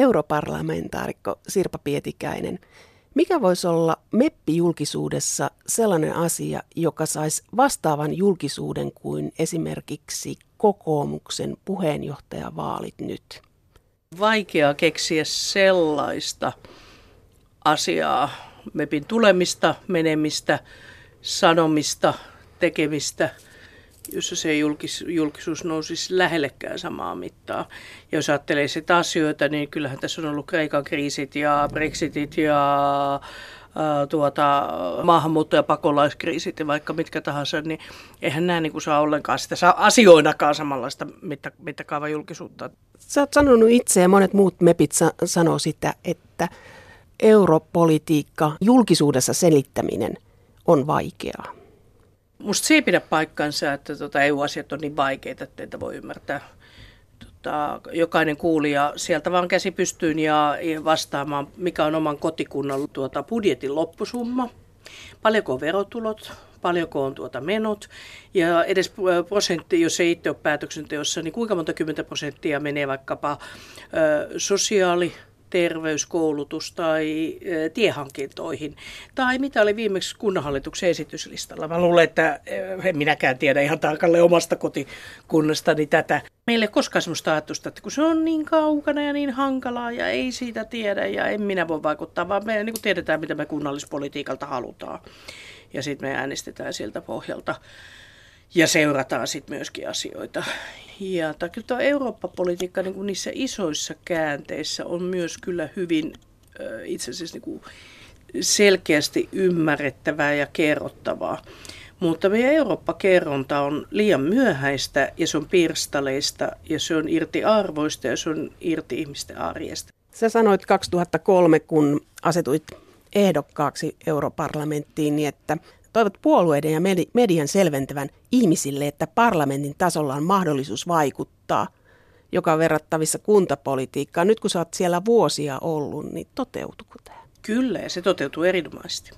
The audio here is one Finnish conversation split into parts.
Europarlamentaarikko Sirpa Pietikäinen, mikä voisi olla meppijulkisuudessa sellainen asia, joka saisi vastaavan julkisuuden kuin esimerkiksi kokoomuksen puheenjohtajavaalit nyt? Vaikea keksiä sellaista asiaa, MEPin tulemista, menemistä, sanomista, tekemistä – jossa se julkis, julkisuus nousisi lähellekään samaa mittaa. Ja jos ajattelee sitä asioita, niin kyllähän tässä on ollut Kreikan kriisit ja Brexitit ja tuota, maahanmuutto- ja pakolaiskriisit ja vaikka mitkä tahansa, niin eihän nämä niin kuin saa ollenkaan sitä saa asioinakaan samanlaista mitta, mittakaavan julkisuutta. Sä oot sanonut itse ja monet muut mepit sa- sanoo sitä, että europolitiikka, julkisuudessa selittäminen on vaikeaa. Musta se ei pidä paikkansa, että tota EU-asiat on niin vaikeita, että teitä voi ymmärtää. Tota, jokainen kuulija sieltä vaan käsi pystyyn ja vastaamaan, mikä on oman kotikunnan tuota, budjetin loppusumma, paljonko on verotulot, paljonko on tuota menot? Ja edes prosentti, jos ei itse ole päätöksenteossa, niin kuinka monta kymmentä prosenttia menee vaikkapa ö, sosiaali- terveyskoulutus tai tiehankintoihin. Tai mitä oli viimeksi kunnanhallituksen esityslistalla. Mä luulen, että en minäkään tiedä ihan tarkalleen omasta kotikunnastani tätä. Meillä ei ole koskaan sellaista ajatusta, että kun se on niin kaukana ja niin hankalaa ja ei siitä tiedä ja en minä voi vaikuttaa, vaan me niin tiedetään, mitä me kunnallispolitiikalta halutaan. Ja sitten me äänestetään sieltä pohjalta ja seurataan sitten myöskin asioita. Ja kyllä tuo Eurooppa-politiikka niin niissä isoissa käänteissä on myös kyllä hyvin itse asiassa niin kuin selkeästi ymmärrettävää ja kerrottavaa. Mutta meidän Eurooppa-kerronta on liian myöhäistä ja se on pirstaleista ja se on irti arvoista ja se on irti ihmisten arjesta. Sä sanoit 2003, kun asetuit ehdokkaaksi europarlamenttiin, niin että toivot puolueiden ja median selventävän ihmisille, että parlamentin tasolla on mahdollisuus vaikuttaa, joka on verrattavissa kuntapolitiikkaan. Nyt kun sä oot siellä vuosia ollut, niin toteutuuko tämä? Kyllä, ja se toteutuu erinomaisesti.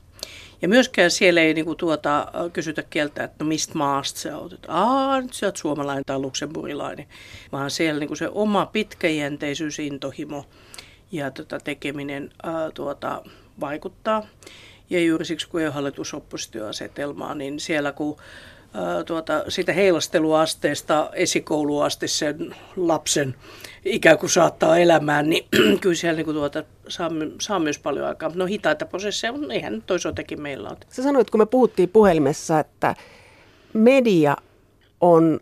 Ja myöskään siellä ei niinku tuota, kysytä kieltä, että no mistä maasta sä oot. Että Aa, nyt sä oot suomalainen tai luksemburilainen. Vaan siellä niinku se oma pitkäjänteisyys, intohimo ja tota, tekeminen ää, tuota, vaikuttaa. Ja juuri siksi, kun ei ole hallitusoppositioasetelmaa, niin siellä kun ää, tuota, sitä heilasteluasteesta esikouluaste sen lapsen ikään kuin saattaa elämään, niin kyllä siellä niin kuin tuota, saa, saa myös paljon aikaa. No hitaita prosesseja, mutta eihän nyt toisaaltakin meillä ole. Sä sanoit, kun me puhuttiin puhelimessa, että media on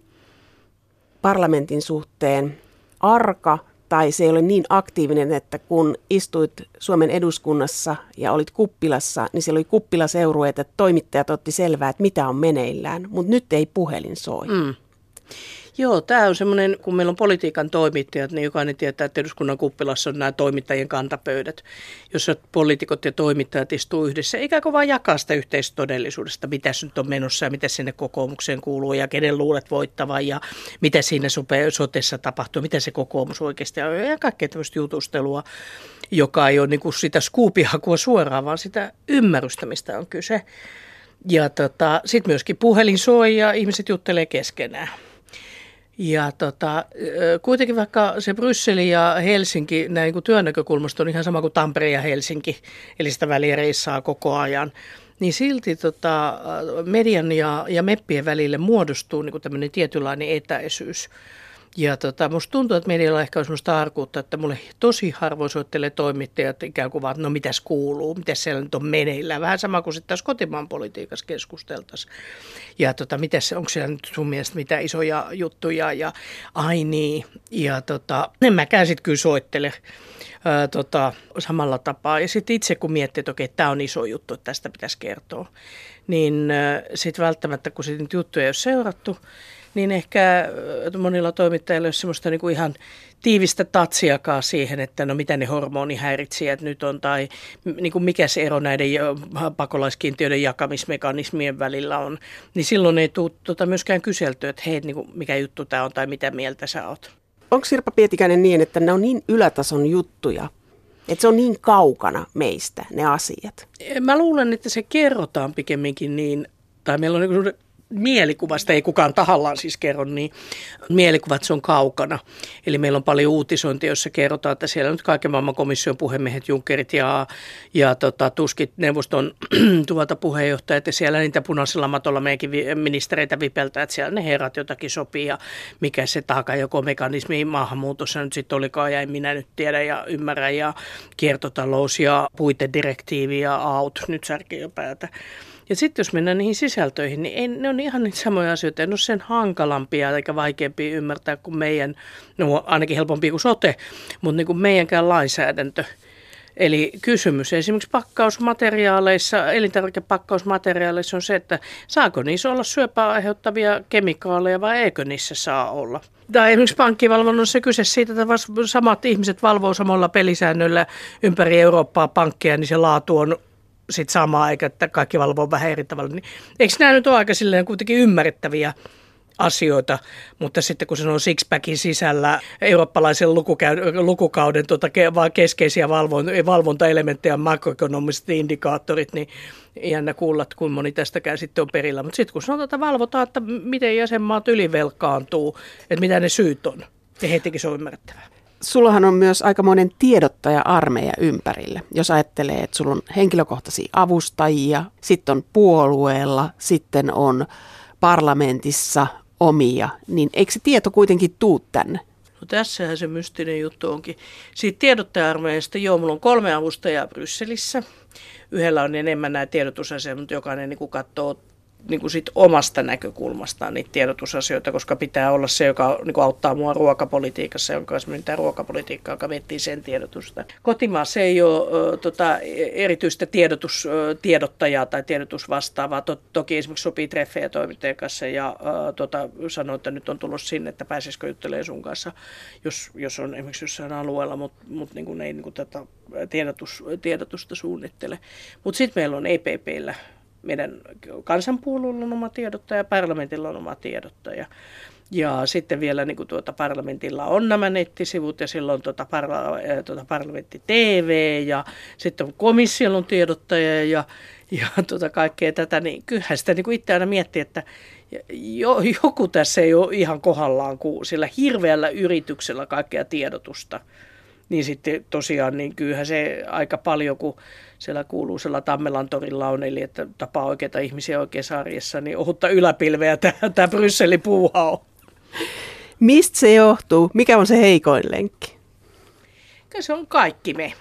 parlamentin suhteen arka tai se ei ole niin aktiivinen, että kun istuit Suomen eduskunnassa ja olit kuppilassa, niin siellä oli kuppilaseurueet, että toimittajat otti selvää, että mitä on meneillään, mutta nyt ei puhelin soi. Mm. Joo, tämä on semmoinen, kun meillä on politiikan toimittajat, niin jokainen tietää, että eduskunnan kuppilassa on nämä toimittajien kantapöydät, jossa poliitikot ja toimittajat istuu yhdessä, kuin vaan jakaa sitä yhteistodellisuudesta, mitä nyt on menossa ja mitä sinne kokoomukseen kuuluu ja kenen luulet voittavan ja mitä siinä sotessa tapahtuu, mitä se kokoomus oikeasti on ja kaikkea tämmöistä jutustelua, joka ei ole niin kuin sitä skuupihakua suoraan, vaan sitä ymmärrystä, mistä on kyse. Ja tota, sitten myöskin puhelin soi ja ihmiset juttelee keskenään. Ja tota, kuitenkin vaikka se Brysseli ja Helsinki näin kuin työn näkökulmasta on ihan sama kuin Tampere ja Helsinki, eli sitä väliä reissaa koko ajan, niin silti tota, median ja, ja meppien välille muodostuu niin kuin tämmöinen tietynlainen etäisyys. Ja tota, musta tuntuu, että medialla ehkä sellaista arkuutta, että mulle tosi harvoin soittelee toimittajat ikään kuin vaan, että no mitäs kuuluu, mitä siellä nyt on meneillään. Vähän sama kuin sitten taas kotimaan politiikassa keskusteltaisiin. Ja tota, mitäs, onko siellä nyt sun mielestä mitä isoja juttuja ja ai niin. Ja tota, en mäkään sitten kyllä soittele ää, tota, samalla tapaa. Ja sitten itse kun miettii, että okei, tämä on iso juttu, että tästä pitäisi kertoa, niin sitten välttämättä kun sitten juttuja ei ole seurattu, niin ehkä monilla toimittajilla olisi semmoista niin kuin ihan tiivistä tatsiakaan siihen, että no mitä ne hormonihäiritsijät nyt on tai niin kuin mikä se ero näiden pakolaiskiintiöiden jakamismekanismien välillä on, niin silloin ei tule tuota myöskään kyselty, että hei, niin kuin, mikä juttu tämä on tai mitä mieltä sä oot. Onko Sirpa Pietikäinen niin, että ne on niin ylätason juttuja, että se on niin kaukana meistä ne asiat? Mä luulen, että se kerrotaan pikemminkin niin, tai meillä on niin mielikuvasta, ei kukaan tahallaan siis kerro, niin mielikuvat se on kaukana. Eli meillä on paljon uutisointia, jossa kerrotaan, että siellä on nyt kaiken maailman komission puhemiehet, Junckerit ja, ja tota, tuskit neuvoston tuota puheenjohtajat ja siellä niitä punaisella matolla meidänkin ministereitä vipeltää, että siellä ne herrat jotakin sopii ja mikä se joko mekanismi maahanmuutossa nyt sitten olikaan ja en minä nyt tiedä ja ymmärrä ja kiertotalous ja puitedirektiivi ja out, nyt särkee jo päätä. Ja sitten jos mennään niihin sisältöihin, niin ei, ne on ihan niitä samoja asioita. En ole sen hankalampia eikä vaikeampia ymmärtää kuin meidän, no ainakin helpompi kuin sote, mutta niin kuin meidänkään lainsäädäntö. Eli kysymys esimerkiksi pakkausmateriaaleissa, elintarvikepakkausmateriaaleissa on se, että saako niissä olla syöpää aiheuttavia kemikaaleja vai eikö niissä saa olla. Tai esimerkiksi pankkivalvonnassa kyse siitä, että samat ihmiset valvoo samalla pelisäännöillä ympäri Eurooppaa pankkia, niin se laatu on sit samaa, eikä että kaikki valvoo vähän eri tavalla. Niin, eikö nämä nyt ole aika silleen kuitenkin ymmärrettäviä asioita, mutta sitten kun se on Sixpackin sisällä eurooppalaisen lukukauden tuota, vaan keskeisiä valvontaelementtejä, makroekonomiset indikaattorit, niin jännä kuulla, että kuinka moni tästäkään sitten on perillä. Mutta sitten kun sanotaan, että valvotaan, että miten jäsenmaat ylivelkaantuu, että mitä ne syyt on, niin hetikin se on ymmärrettävää sullahan on myös aikamoinen tiedottaja-armeija ympärillä. Jos ajattelee, että sulla on henkilökohtaisia avustajia, sitten on puolueella, sitten on parlamentissa omia, niin eikö se tieto kuitenkin tuu tänne? No tässähän se mystinen juttu onkin. Siitä tiedottaja-armeijasta, joo, mulla on kolme avustajaa Brysselissä. Yhdellä on enemmän nämä tiedotusasioita, mutta jokainen niin katsoo niin kuin sit omasta näkökulmastaan niitä tiedotusasioita, koska pitää olla se, joka niin kuin auttaa mua ruokapolitiikassa, jonka kanssa mitään ruokapolitiikkaa, joka miettii sen tiedotusta. Kotimaassa ei ole tota, erityistä tiedotus, tiedottajaa tai tiedotusvastaavaa. To, toki esimerkiksi sopii treffejä toimittajan kanssa ja tota, sanoo, että nyt on tullut sinne, että pääsisikö juttelemaan sun kanssa, jos, jos on esimerkiksi jossain alueella, mutta mut, niin ei niin kuin tätä tiedotus, tiedotusta suunnittele. Mutta sitten meillä on EPPllä meidän kansanpuolueella on oma tiedottaja, parlamentilla on oma tiedottaja. Ja sitten vielä niin kuin tuota, parlamentilla on nämä nettisivut ja silloin tuota, parla, tuota, parlamentti TV ja sitten on komission on tiedottaja ja, ja tuota, kaikkea tätä. Niin kyllähän sitä niin kuin itse aina miettii, että jo, joku tässä ei ole ihan kohdallaan, kun sillä hirveällä yrityksellä kaikkea tiedotusta. Niin sitten tosiaan, niin kyllähän se aika paljon, kun siellä kuuluisella Tammelan torilla on, eli että tapaa oikeita ihmisiä oikeassa arjessa, niin ohutta yläpilveä tämä Brysselin puuha on. Mistä se johtuu? Mikä on se heikoin lenkki? Kyllä se on kaikki me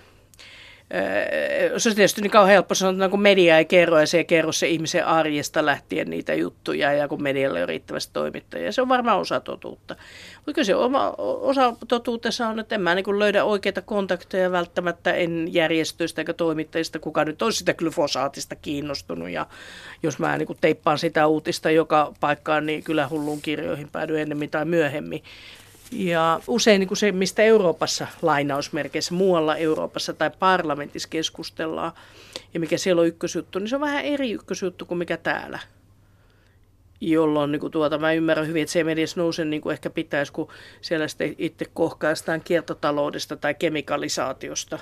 se on tietysti niin kauhean helppo sanoa, että kun media ei kerro ja se ei kerro se ihmisen arjesta lähtien niitä juttuja ja kun medialla on riittävästi toimittajia. Se on varmaan osa totuutta. Mutta kyllä se oma, osa totuutessa on, että en mä niin löydä oikeita kontakteja välttämättä en järjestöistä eikä toimittajista, kuka nyt on sitä glyfosaatista kiinnostunut. Ja jos mä niin teippaan sitä uutista joka paikkaan, niin kyllä hullun kirjoihin päädy ennemmin tai myöhemmin. Ja usein niin kuin se, mistä Euroopassa lainausmerkeissä, muualla Euroopassa tai parlamentissa keskustellaan, ja mikä siellä on ykkösjuttu, niin se on vähän eri ykkösjuttu kuin mikä täällä. Jolloin niin kuin tuota, mä ymmärrän hyvin, että se ei edes nouse niin kuin ehkä pitäisi, kun siellä sitten itse kohkaistaan kiertotaloudesta tai kemikalisaatiosta.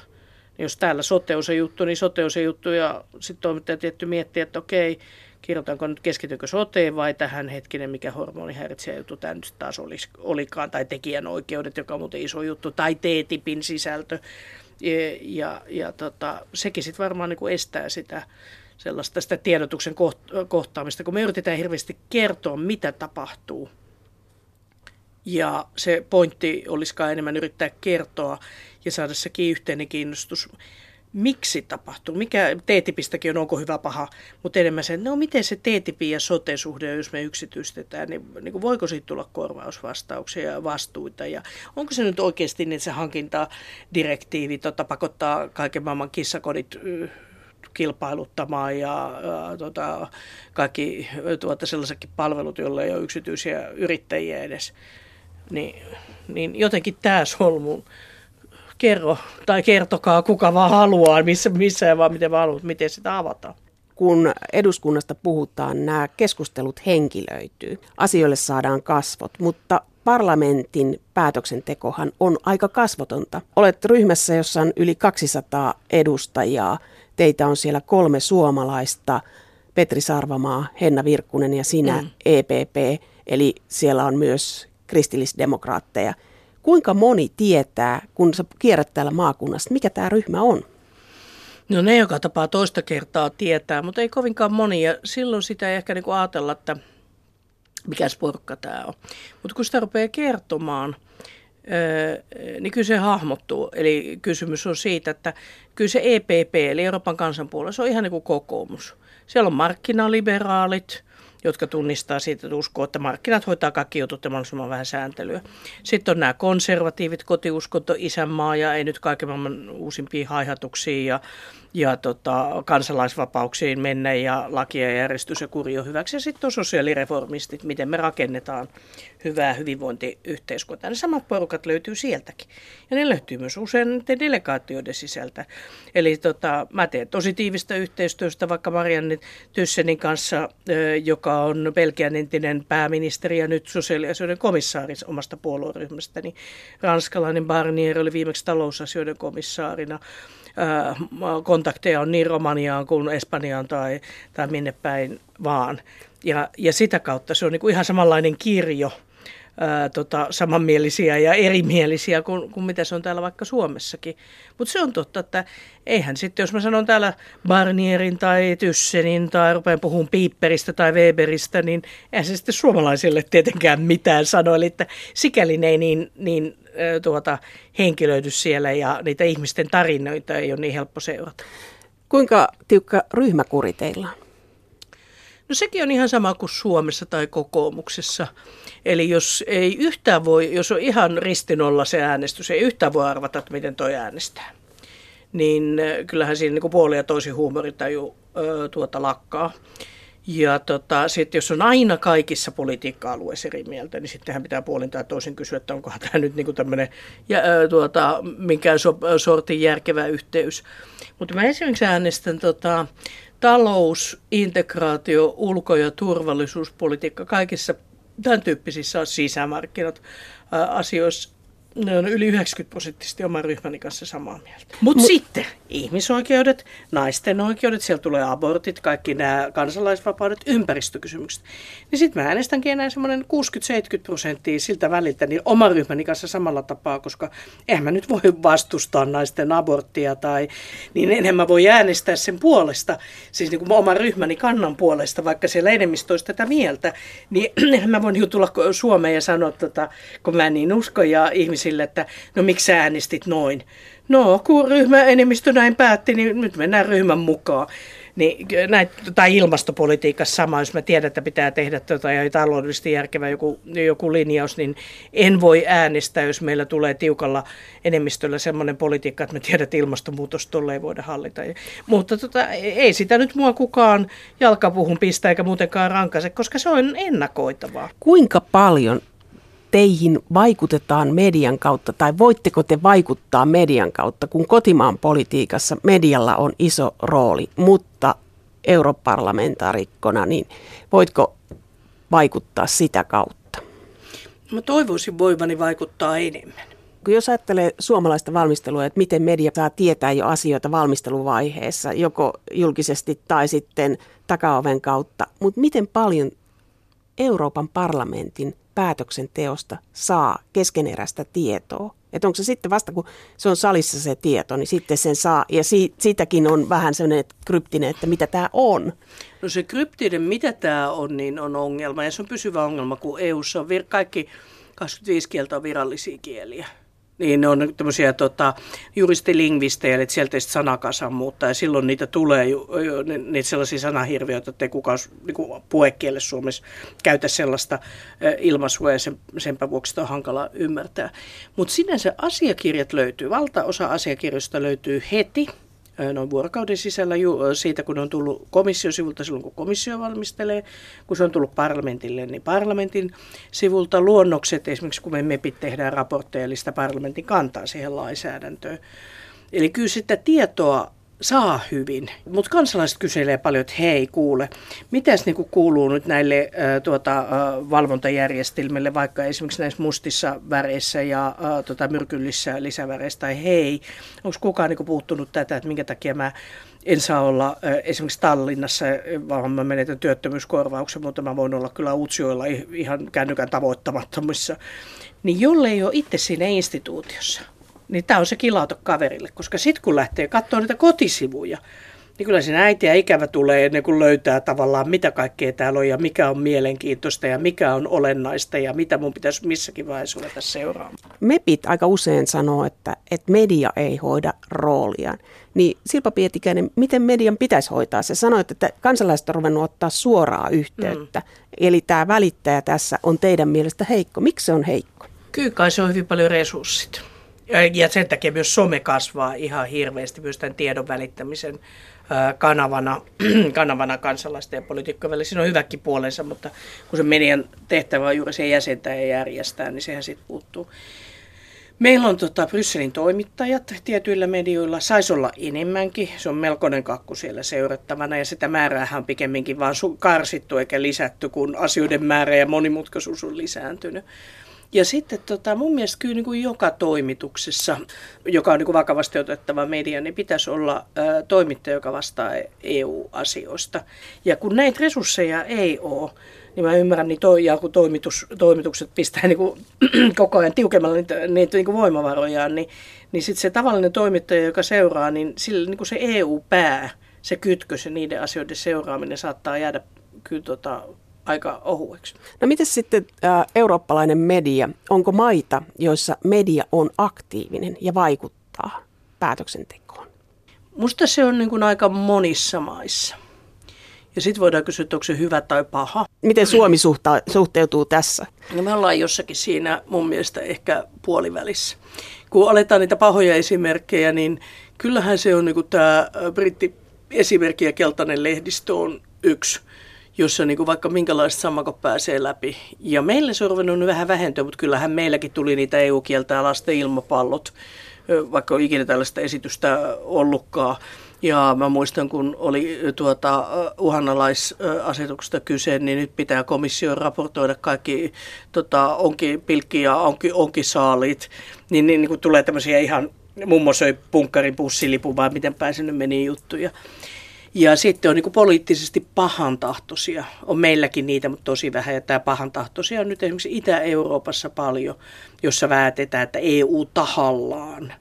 Niin jos täällä sote on se juttu, niin sote on se juttu, ja sitten toimittaja tietty miettii, että okei, kirjoitanko nyt keskitykö soteen vai tähän hetkinen, mikä hormonihäiritsejä juttu tämä nyt taas olisi, olikaan, tai tekijänoikeudet, joka on muuten iso juttu, tai T-tipin sisältö. Ja, ja, ja tota, sekin sitten varmaan niin kuin estää sitä sellaista sitä tiedotuksen kohtaamista, kun me yritetään hirveästi kertoa, mitä tapahtuu. Ja se pointti olisikaan enemmän yrittää kertoa ja saada sekin yhteinen kiinnostus miksi tapahtuu, mikä T-tipistäkin on, onko hyvä paha, mutta enemmän se, no miten se t ja sote-suhde, jos me yksityistetään, niin, niin kuin voiko siitä tulla korvausvastauksia ja vastuita? Ja onko se nyt oikeasti niin, se hankintadirektiivi tota, pakottaa kaiken maailman kissakodit kilpailuttamaan ja, ja tota, kaikki tuota, sellaisetkin palvelut, joilla ei ole yksityisiä yrittäjiä edes, niin, niin jotenkin tämä solmu kerro tai kertokaa kuka vaan haluaa, missä, missä ja vaan miten vaan haluat, miten sitä avataan. Kun eduskunnasta puhutaan, nämä keskustelut henkilöityy, asioille saadaan kasvot, mutta parlamentin päätöksentekohan on aika kasvotonta. Olet ryhmässä, jossa on yli 200 edustajaa, teitä on siellä kolme suomalaista, Petri Sarvamaa, Henna Virkkunen ja sinä mm. EPP, eli siellä on myös kristillisdemokraatteja. Kuinka moni tietää, kun sä kierrät täällä maakunnassa, mikä tämä ryhmä on? No ne, joka tapaa toista kertaa tietää, mutta ei kovinkaan moni. Ja silloin sitä ei ehkä niinku ajatella, että mikä porukka tämä on. Mutta kun sitä rupeaa kertomaan, niin kyllä se hahmottuu. Eli kysymys on siitä, että kyllä se EPP, eli Euroopan kansanpuolue, se on ihan niin kuin kokoomus. Siellä on markkinaliberaalit, jotka tunnistaa siitä, että uskoo, että markkinat hoitaa kaikki jutut ja mahdollisimman vähän sääntelyä. Sitten on nämä konservatiivit, kotiuskonto, isänmaa ja ei nyt kaiken maailman uusimpiin haihatuksiin ja ja tota, kansalaisvapauksiin mennä ja lakia ja järjestys ja kuri on hyväksi. Ja sitten on sosiaalireformistit, miten me rakennetaan hyvää hyvinvointiyhteiskuntaa. Ne samat porukat löytyy sieltäkin. Ja ne löytyy myös usein delegaatioiden sisältä. Eli tota, mä teen tosi tiivistä yhteistyöstä vaikka Marianne Tyssenin kanssa, joka on Belgian entinen pääministeri ja nyt sosiaaliasioiden komissaari omasta puolueryhmästäni. Ranskalainen Barnier oli viimeksi talousasioiden komissaarina kontakteja on niin Romaniaan kuin Espanjaan tai, tai minne päin vaan. Ja, ja sitä kautta se on niin kuin ihan samanlainen kirjo ää, tota, samanmielisiä ja erimielisiä kuin, kuin mitä se on täällä vaikka Suomessakin. Mutta se on totta, että eihän sitten, jos mä sanon täällä Barnierin tai Tyssenin tai rupean puhumaan Piipperistä tai Weberistä, niin eihän se sitten suomalaisille tietenkään mitään sano. Eli että sikäli ne ei niin, niin tuota, henkilöity siellä ja niitä ihmisten tarinoita ei ole niin helppo seurata. Kuinka tiukka ryhmäkuri teillä on? No sekin on ihan sama kuin Suomessa tai kokoomuksessa. Eli jos ei yhtään voi, jos on ihan ristinolla se äänestys, ei yhtään voi arvata, että miten toi äänestää. Niin kyllähän siinä niin puoli ja toisin huumoritaju tuota lakkaa. Ja tota, sitten jos on aina kaikissa politiikka-alueissa eri mieltä, niin sittenhän pitää puolin tai toisin kysyä, että onkohan tämä nyt niinku tämmöinen ja, tuota, minkään so, sortin järkevä yhteys. Mutta mä esimerkiksi äänestän tota, talous, integraatio, ulko- ja turvallisuuspolitiikka kaikissa tämän tyyppisissä sisämarkkinat asioissa ne on yli 90 prosenttisesti oman ryhmäni kanssa samaa mieltä. Mutta Mut, sitten ihmisoikeudet, naisten oikeudet, siellä tulee abortit, kaikki nämä kansalaisvapaudet, ympäristökysymykset. Niin sitten mä äänestänkin enää semmoinen 60-70 prosenttia siltä väliltä niin oman ryhmäni kanssa samalla tapaa, koska eihän mä nyt voi vastustaa naisten aborttia tai niin enemmän voi äänestää sen puolesta, siis niin kuin oman ryhmäni kannan puolesta, vaikka siellä enemmistö olisi tätä mieltä, niin eihän mä voin tulla Suomeen ja sanoa, tota, kun mä niin uskon ja ihmisille, että no miksi äänestit noin. No, kun ryhmän enemmistö näin päätti, niin nyt mennään ryhmän mukaan. Niin, näin, tai ilmastopolitiikassa sama, jos mä tiedän, että pitää tehdä tota, ja taloudellisesti järkevä joku, joku linjaus, niin en voi äänestää, jos meillä tulee tiukalla enemmistöllä semmoinen politiikka, että me tiedät, että ilmastonmuutos tuolla ei voida hallita. Mutta tota, ei sitä nyt mua kukaan jalkapuhun pistä eikä muutenkaan rankase, koska se on ennakoitavaa. Kuinka paljon teihin vaikutetaan median kautta tai voitteko te vaikuttaa median kautta, kun kotimaan politiikassa medialla on iso rooli, mutta europarlamentaarikkona, niin voitko vaikuttaa sitä kautta? Mä toivoisin voivani vaikuttaa enemmän. Kun jos ajattelee suomalaista valmistelua, että miten media saa tietää jo asioita valmisteluvaiheessa, joko julkisesti tai sitten takaoven kautta, mutta miten paljon Euroopan parlamentin päätöksenteosta saa keskeneräistä tietoa. Että onko se sitten vasta, kun se on salissa se tieto, niin sitten sen saa. Ja si- siitäkin on vähän sellainen kryptinen, että mitä tämä on. No se kryptinen, mitä tämä on, niin on ongelma. Ja se on pysyvä ongelma, kun EU:ssa on vir- kaikki 25 kieltä on virallisia kieliä niin ne on tämmöisiä tota, juristilingvistejä, että sieltä sanakasan muuttaa, ja silloin niitä tulee niitä sellaisia sanahirviöitä, että ei kukaan niin puhekielessä Suomessa käytä sellaista ilmaisua, ja sen, senpä vuoksi sitä on hankala ymmärtää. Mutta sinänsä asiakirjat löytyy, valtaosa asiakirjoista löytyy heti, noin vuorokauden sisällä siitä, kun on tullut komission sivulta silloin, kun komissio valmistelee, kun se on tullut parlamentille, niin parlamentin sivulta luonnokset, esimerkiksi kun me MEPit tehdään raportteja, eli sitä parlamentin kantaa siihen lainsäädäntöön. Eli kyllä sitä tietoa saa hyvin, mutta kansalaiset kyselee paljon, että hei kuule, mitäs niinku kuuluu nyt näille ä, tuota, ä, valvontajärjestelmille, vaikka esimerkiksi näissä mustissa väreissä ja ä, tuota, myrkyllissä lisäväreissä, tai hei, onko kukaan niinku puuttunut tätä, että minkä takia mä en saa olla ä, esimerkiksi Tallinnassa, vaan mä menetän työttömyyskorvauksen, mutta mä voin olla kyllä Utsjoilla ihan kännykän tavoittamattomissa. Niin jollei ole itse siinä instituutiossa, niin tämä on se kilauto kaverille, koska sitten kun lähtee katsoa niitä kotisivuja, niin kyllä siinä äitiä ikävä tulee ennen kuin löytää tavallaan mitä kaikkea täällä on ja mikä on mielenkiintoista ja mikä on olennaista ja mitä mun pitäisi missäkin vaiheessa ruveta seuraamaan. MEPit aika usein sanoo, että, että media ei hoida rooliaan. Niin Silpa Pietikäinen, miten median pitäisi hoitaa? Se sanoi, että kansalaiset on ruvennut ottaa suoraa yhteyttä. Mm. Eli tämä välittäjä tässä on teidän mielestä heikko. Miksi se on heikko? Kyllä kai se on hyvin paljon resurssit. Ja sen takia myös some kasvaa ihan hirveästi myös tämän tiedon välittämisen kanavana, kanavana kansalaisten ja poliitikkojen välillä. Siinä on hyväkin puolensa, mutta kun se median tehtävä on juuri se jäsentää ja järjestää, niin sehän sitten puuttuu. Meillä on tota, Brysselin toimittajat tietyillä medioilla. Saisi olla enemmänkin. Se on melkoinen kakku siellä seurattavana ja sitä määrää on pikemminkin vaan karsittu eikä lisätty, kun asioiden määrä ja monimutkaisuus on lisääntynyt. Ja sitten tota, mun mielestä kyllä niin kuin joka toimituksessa, joka on niin kuin vakavasti otettava media, niin pitäisi olla ä, toimittaja, joka vastaa EU-asioista. Ja kun näitä resursseja ei ole, niin mä ymmärrän, niin toi, ja kun toimitus, toimitukset pistää niin kuin, koko ajan tiukemmalla niitä, niitä niin kuin voimavarojaan, niin, niin sitten se tavallinen toimittaja, joka seuraa, niin, sillä, niin kuin se EU-pää, se kytkös ja niiden asioiden seuraaminen saattaa jäädä kyllä tota, aika ohueksi. No miten sitten ä, eurooppalainen media? Onko maita, joissa media on aktiivinen ja vaikuttaa päätöksentekoon? Musta se on niin kuin aika monissa maissa. Ja sitten voidaan kysyä, että onko se hyvä tai paha. Miten Suomi suhta, suhteutuu tässä? No me ollaan jossakin siinä mun mielestä ehkä puolivälissä. Kun aletaan niitä pahoja esimerkkejä, niin kyllähän se on niin tämä britti esimerkki ja keltainen lehdistö on yksi jossa niin kuin vaikka minkälaista sammakot pääsee läpi. Ja meillä se on ruvennut vähän vähentyä, mutta kyllähän meilläkin tuli niitä EU-kieltä lasten ilmapallot, vaikka on ikinä tällaista esitystä ollutkaan. Ja mä muistan, kun oli tuota, uhanalaisasetuksesta kyse, niin nyt pitää komissio raportoida kaikki tota, onkin pilkki ja onkin, onkin saalit. Niin, niin, niin kun tulee tämmöisiä ihan mummo söi punkkarin bussilipun, vai miten pääsen nyt meni juttuja. Ja sitten on niin poliittisesti pahantahtoisia. On meilläkin niitä, mutta tosi vähän. Ja tämä pahantahtoisia on nyt esimerkiksi Itä-Euroopassa paljon, jossa väätetään, että EU tahallaan.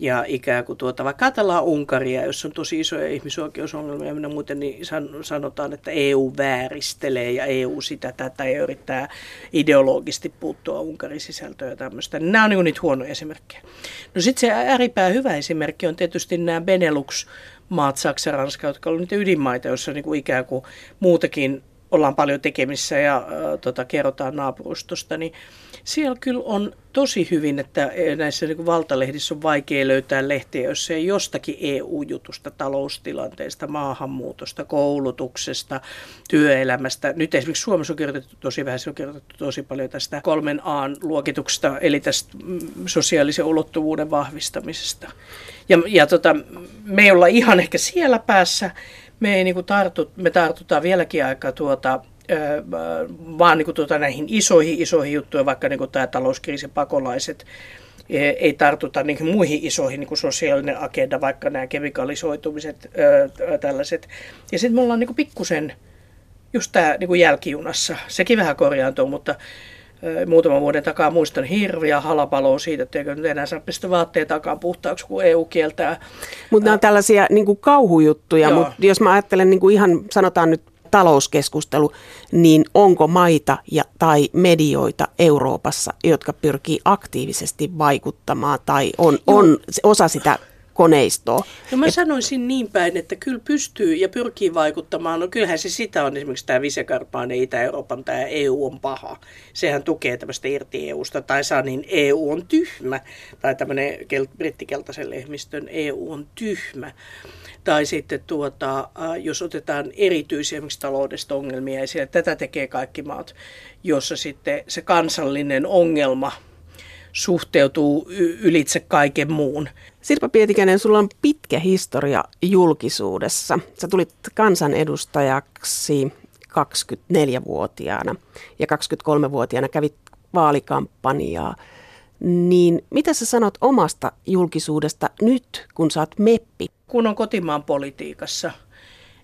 Ja ikään kuin tuota, vaikka ajatellaan Unkaria, jossa on tosi isoja ihmisoikeusongelmia ja muuten, niin sanotaan, että EU vääristelee ja EU sitä tätä ja yrittää ideologisesti puuttua Unkarin sisältöön ja tämmöistä. Nämä on niin niitä huonoja esimerkkejä. No sitten se ääripää hyvä esimerkki on tietysti nämä Benelux maat, Saksa ja Ranska, jotka ovat niitä ydinmaita, joissa niin kuin ikään kuin muutakin ollaan paljon tekemissä ja äh, tota, kerrotaan naapurustosta, niin siellä kyllä on tosi hyvin, että näissä niin valtalehdissä on vaikea löytää lehtiä, jos ei jostakin EU-jutusta, taloustilanteesta, maahanmuutosta, koulutuksesta, työelämästä. Nyt esimerkiksi Suomessa on kirjoitettu tosi vähän, se on kirjoitettu tosi paljon tästä kolmen A-luokituksesta, eli tästä mm, sosiaalisen ulottuvuuden vahvistamisesta. Ja, ja tota, me ei olla ihan ehkä siellä päässä, me, ei niin kuin tartu, me tartutaan vieläkin aika tuota, vaan niin kuin tuota näihin isoihin, isoihin juttuihin, vaikka niin kuin tämä talouskriisi, pakolaiset, e, ei tartuta niin muihin isoihin niin kuin sosiaalinen agenda, vaikka nämä kemikalisoitumiset, tällaiset. Ja sitten me ollaan niin pikkusen just tämä niin jälkijunassa. Sekin vähän korjaantuu, mutta muutaman vuoden takaa muistan hirviä halapaloa siitä, että eikö nyt enää saa pistä vaatteet takaa puhtaaksi, kun EU kieltää. Mutta nämä on tällaisia niin kuin kauhujuttuja, mutta jos mä ajattelen niin kuin ihan sanotaan nyt talouskeskustelu, niin onko maita ja, tai medioita Euroopassa, jotka pyrkii aktiivisesti vaikuttamaan tai on, on osa sitä koneistoa. No mä Et... sanoisin niin päin, että kyllä pystyy ja pyrkii vaikuttamaan. No kyllähän se sitä on esimerkiksi tämä Visekarpaan ja Itä-Euroopan tämä EU on paha. Sehän tukee tämmöistä irti EUsta tai saa niin EU on tyhmä. Tai tämmöinen brittikeltaisen lehmistön EU on tyhmä. Tai sitten tuota, jos otetaan erityisiä esimerkiksi taloudesta ongelmia esille, tätä tekee kaikki maat, jossa sitten se kansallinen ongelma – suhteutuu ylitse kaiken muun. Sirpa Pietikäinen, sulla on pitkä historia julkisuudessa. Sä tulit kansanedustajaksi 24-vuotiaana ja 23-vuotiaana kävit vaalikampanjaa. Niin mitä sä sanot omasta julkisuudesta nyt, kun sä oot meppi? Kun on kotimaan politiikassa,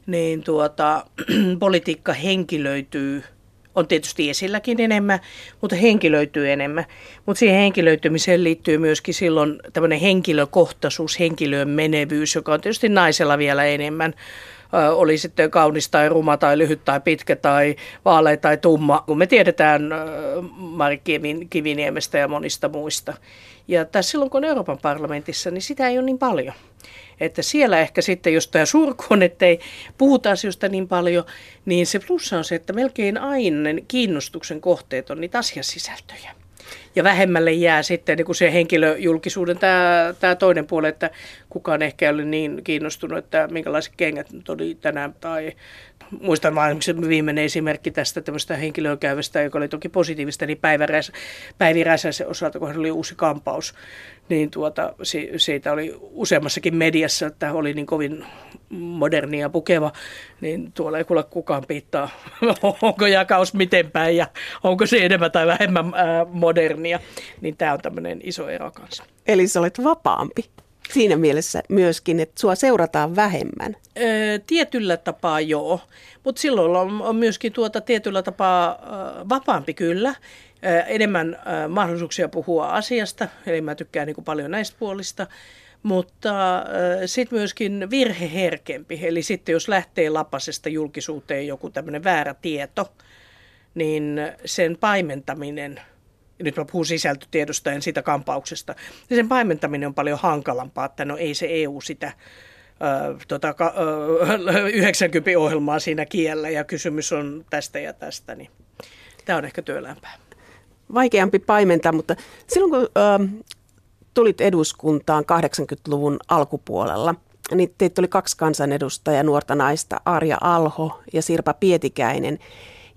niin tuota, politiikka henkilöityy – on tietysti esilläkin enemmän, mutta henkilöityy enemmän. Mutta siihen henkilöitymiseen liittyy myöskin silloin tämmöinen henkilökohtaisuus, henkilön menevyys, joka on tietysti naisella vielä enemmän. Oli sitten kaunis tai ruma tai lyhyt tai pitkä tai vaalea tai tumma, kun me tiedetään Mari Kiviniemestä ja monista muista. Ja tässä silloin kun on Euroopan parlamentissa, niin sitä ei ole niin paljon. Että siellä ehkä sitten, jos tämä surku on, että ei puhuta asioista niin paljon, niin se plussa on se, että melkein aina kiinnostuksen kohteet on niitä asiasisältöjä. Ja vähemmälle jää sitten niin kuin se henkilöjulkisuuden tämä, tämä toinen puoli, että kukaan ehkä ei ole niin kiinnostunut, että minkälaiset kengät nyt oli tänään tai muistan vain viimeinen esimerkki tästä tämmöistä henkilöä käyvästä, joka oli toki positiivista, niin Päivi, Räs, Päivi Räsäsen osalta, kun oli uusi kampaus, niin tuota, siitä oli useammassakin mediassa, että oli niin kovin modernia pukeva, niin tuolla ei kuule kukaan piittaa, onko jakaus miten päin ja onko se enemmän tai vähemmän modernia, niin tämä on tämmöinen iso ero kanssa. Eli sä olet vapaampi siinä mielessä myöskin, että sua seurataan vähemmän? Tietyllä tapaa joo, mutta silloin on, on myöskin tuota tietyllä tapaa vapaampi kyllä. Enemmän mahdollisuuksia puhua asiasta, eli mä tykkään niin paljon näistä puolista. Mutta sitten myöskin virheherkempi, eli sitten jos lähtee lapasesta julkisuuteen joku tämmöinen väärä tieto, niin sen paimentaminen – nyt mä puhun sisältötiedosta ja siitä kampauksesta, niin sen paimentaminen on paljon hankalampaa, että no ei se EU sitä ö, tota, ö, 90 ohjelmaa siinä kiellä ja kysymys on tästä ja tästä, niin tämä on ehkä työlämpää. Vaikeampi paimentaa, mutta silloin kun ö, tulit eduskuntaan 80-luvun alkupuolella, niin teitä oli kaksi kansanedustajaa, nuorta naista, Arja Alho ja Sirpa Pietikäinen.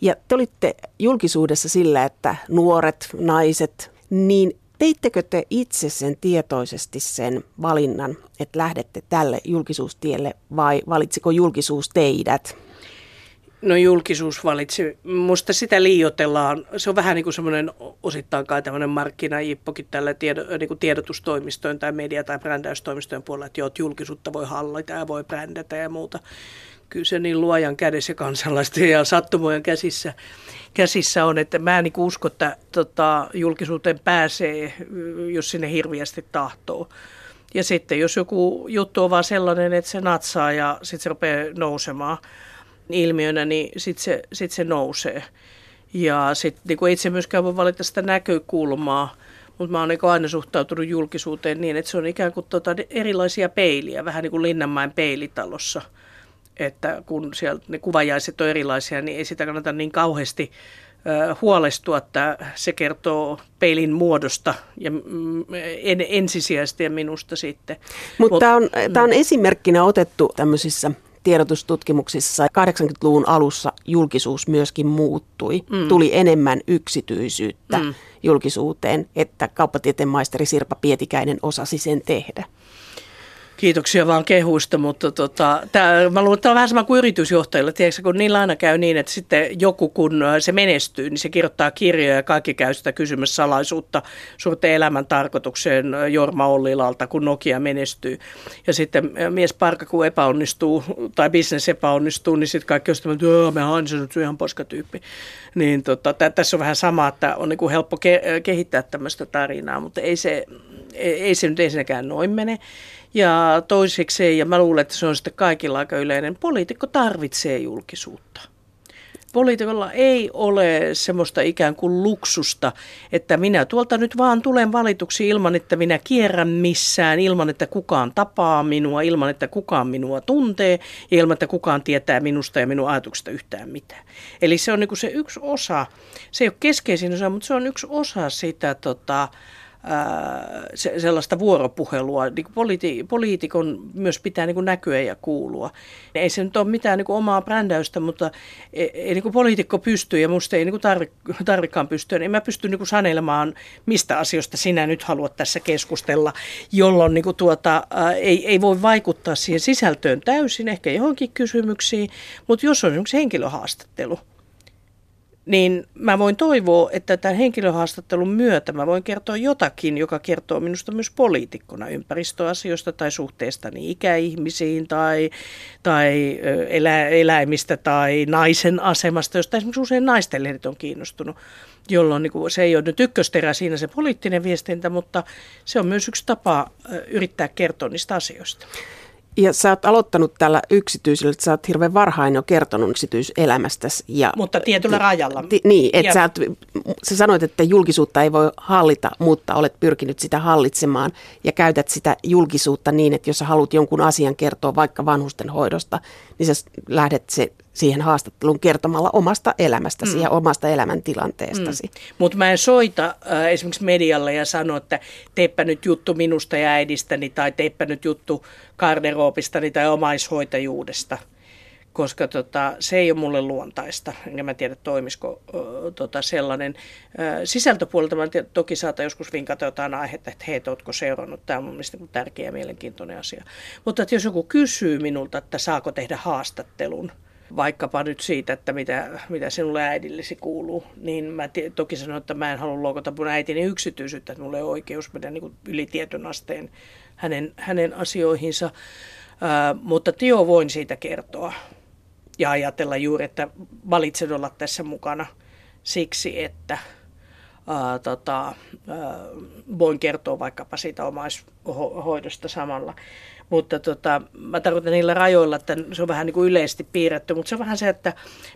Ja te olitte julkisuudessa sillä, että nuoret, naiset, niin teittekö te itse sen tietoisesti sen valinnan, että lähdette tälle julkisuustielle vai valitsiko julkisuus teidät? No julkisuus valitsi. Musta sitä liioitellaan. Se on vähän niin kuin semmoinen osittain kai tämmöinen markkinajippokin tällä tiedo, niin kuin tiedotustoimistojen tai media- tai brändäystoimistojen puolella, että joo, että julkisuutta voi hallita ja voi brändätä ja muuta kyllä se niin luojan kädessä kansalaisten ja sattumojen käsissä, käsissä on, että mä en niin usko, että tota, julkisuuteen pääsee, jos sinne hirviästi tahtoo. Ja sitten jos joku juttu on vaan sellainen, että se natsaa ja sitten se rupeaa nousemaan ilmiönä, niin sitten se, sit se nousee. Ja sitten niin itse myöskään voi valita sitä näkökulmaa, mutta mä oon niin aina suhtautunut julkisuuteen niin, että se on ikään kuin tota erilaisia peiliä, vähän niin kuin Linnanmäen peilitalossa – että kun sieltä ne kuvajaiset on erilaisia, niin ei sitä kannata niin kauheasti huolestua, että se kertoo peilin muodosta ja mm, en, ensisijaisesti ja minusta sitten. Mutta Mut, tämä on, mm. on esimerkkinä otettu tämmöisissä tiedotustutkimuksissa 80-luvun alussa julkisuus myöskin muuttui. Mm. Tuli enemmän yksityisyyttä mm. julkisuuteen, että kauppatieteen maisteri Sirpa Pietikäinen osasi sen tehdä. Kiitoksia vaan kehuista, mutta tota, tää, mä luulen, että tämä on vähän sama kuin yritysjohtajilla. Tiedätkö, kun niillä aina käy niin, että sitten joku kun se menestyy, niin se kirjoittaa kirjoja ja kaikki käy sitä kysymyssalaisuutta suurten elämän tarkoitukseen Jorma Ollilalta, kun Nokia menestyy. Ja sitten mies parka, kun epäonnistuu tai bisnes epäonnistuu, niin sitten kaikki on sitä, että me Hansen on ihan poskatyyppi. Niin tota, tässä on vähän sama, että on niin kuin helppo ke- kehittää tämmöistä tarinaa, mutta ei se, ei, ei se nyt ensinnäkään noin mene. Ja toiseksi, ja mä luulen, että se on sitten kaikilla aika yleinen, poliitikko tarvitsee julkisuutta. Poliitikolla ei ole semmoista ikään kuin luksusta, että minä tuolta nyt vaan tulen valituksi ilman, että minä kierrän missään, ilman, että kukaan tapaa minua, ilman, että kukaan minua tuntee ja ilman, että kukaan tietää minusta ja minun ajatuksesta yhtään mitään. Eli se on niin kuin se yksi osa, se ei ole keskeisin osa, mutta se on yksi osa sitä tota, ää, se, sellaista vuoropuhelua. Niin politi, poliitikon myös pitää niin kuin näkyä ja kuulua. Ei se nyt ole mitään niin kuin omaa brändäystä, mutta ei, ei niin kuin poliitikko pysty ja musta ei niin tarvi, tarvikaan pystyä. Niin en mä pysty niin kuin sanelemaan, mistä asioista sinä nyt haluat tässä keskustella, jolloin niin kuin tuota, ää, ei, ei voi vaikuttaa siihen sisältöön täysin, ehkä johonkin kysymyksiin, mutta jos on esimerkiksi henkilöhaastattelu, niin mä voin toivoa, että tämän henkilöhaastattelun myötä mä voin kertoa jotakin, joka kertoo minusta myös poliitikkona ympäristöasioista tai suhteestani ikäihmisiin tai, tai elä, eläimistä tai naisen asemasta, josta esimerkiksi usein naisten lehdet on kiinnostunut, jolloin niin kuin, se ei ole nyt ykkösterä siinä se poliittinen viestintä, mutta se on myös yksi tapa yrittää kertoa niistä asioista. Ja sä oot aloittanut tällä yksityisellä, että sä oot hirveän varhain jo kertonut yksityiselämästäsi. Ja, mutta tietyllä rajalla. Ti, niin, että sä, sä sanoit, että julkisuutta ei voi hallita, mutta olet pyrkinyt sitä hallitsemaan ja käytät sitä julkisuutta niin, että jos sä haluat jonkun asian kertoa vaikka vanhusten hoidosta, niin sä lähdet se siihen haastatteluun kertomalla omasta elämästäsi mm. ja omasta elämäntilanteestasi. Mm. Mutta mä en soita äh, esimerkiksi medialle ja sano, että teepä nyt juttu minusta ja äidistäni tai teepä nyt juttu garderoopistani tai omaishoitajuudesta, koska tota, se ei ole mulle luontaista, enkä mä tiedä toimisiko ö, tota, sellainen. Ö, sisältöpuolelta mä tiedä, toki saata joskus vinkata jotain aihetta, että hei, ootko seurannut, tämä on mun mielestä tärkeä ja mielenkiintoinen asia. Mutta että jos joku kysyy minulta, että saako tehdä haastattelun, vaikkapa nyt siitä, että mitä, mitä sinulle äidillesi kuuluu, niin mä t- toki sanon, että mä en halua loukata mun äitini yksityisyyttä, että mulla ei ole oikeus mennä niin yli tietyn asteen hänen, hänen asioihinsa. Ää, mutta Tio voin siitä kertoa ja ajatella juuri, että valitsen olla tässä mukana siksi, että ää, tota, ää, voin kertoa vaikkapa siitä omaishoidosta samalla. Mutta tota, mä tarkoitan niillä rajoilla, että se on vähän niin kuin yleisesti piirretty, mutta se on vähän se, että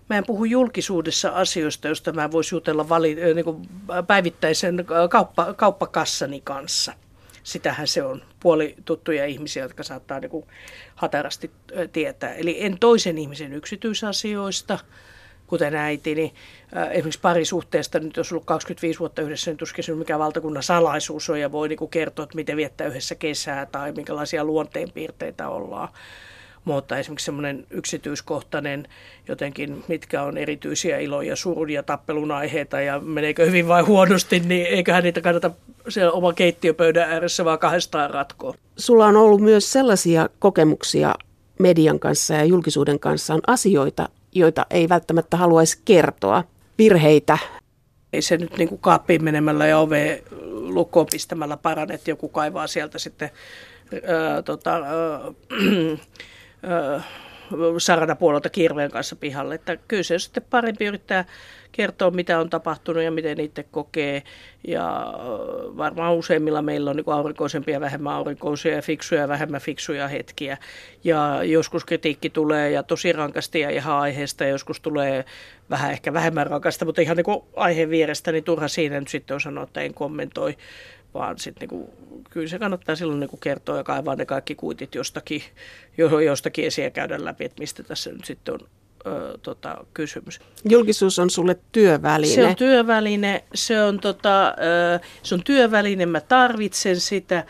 mä en puhu julkisuudessa asioista, joista mä voisin jutella vali, niin kuin päivittäisen kauppa, kauppakassani kanssa. Sitähän se on puoli tuttuja ihmisiä, jotka saattaa niin kuin hatarasti tietää. Eli en toisen ihmisen yksityisasioista, kuten äitini. Niin, esimerkiksi parisuhteesta, nyt jos on ollut 25 vuotta yhdessä, niin tuskin mikä valtakunnan salaisuus on ja voi niin kuin kertoa, että miten viettää yhdessä kesää tai minkälaisia luonteenpiirteitä ollaan. Mutta esimerkiksi semmoinen yksityiskohtainen jotenkin, mitkä on erityisiä iloja, surun ja tappelun aiheita ja meneekö hyvin vai huonosti, niin eiköhän niitä kannata siellä oman keittiöpöydän ääressä vaan kahdestaan ratkoa. Sulla on ollut myös sellaisia kokemuksia median kanssa ja julkisuuden kanssa on asioita, joita ei välttämättä haluaisi kertoa, virheitä. Ei se nyt niin kuin kaappiin menemällä ja ove lukkoon pistämällä parane, että joku kaivaa sieltä sitten ää, tota, ää, ää, saranapuolelta kirveen kanssa pihalle. Että kyllä se on sitten parempi yrittää kertoa, mitä on tapahtunut ja miten itse kokee. Ja varmaan useimmilla meillä on niin aurinkoisempia ja vähemmän aurinkoisia ja fiksuja ja vähemmän fiksuja hetkiä. Ja joskus kritiikki tulee ja tosi rankasti ja ihan aiheesta ja joskus tulee vähän ehkä vähemmän rankasta, mutta ihan niin kuin aiheen vierestä, niin turha siinä nyt sitten on sanoa, että en kommentoi vaan sitten niinku, kyllä se kannattaa silloin niinku kertoa ja kaivaa ne kaikki kuitit jostakin, jostakin esiin käydä läpi, että mistä tässä nyt sitten on ö, tota, kysymys. Julkisuus on sulle työväline. Se on työväline, se on, tota, ö, se on työväline, mä tarvitsen sitä.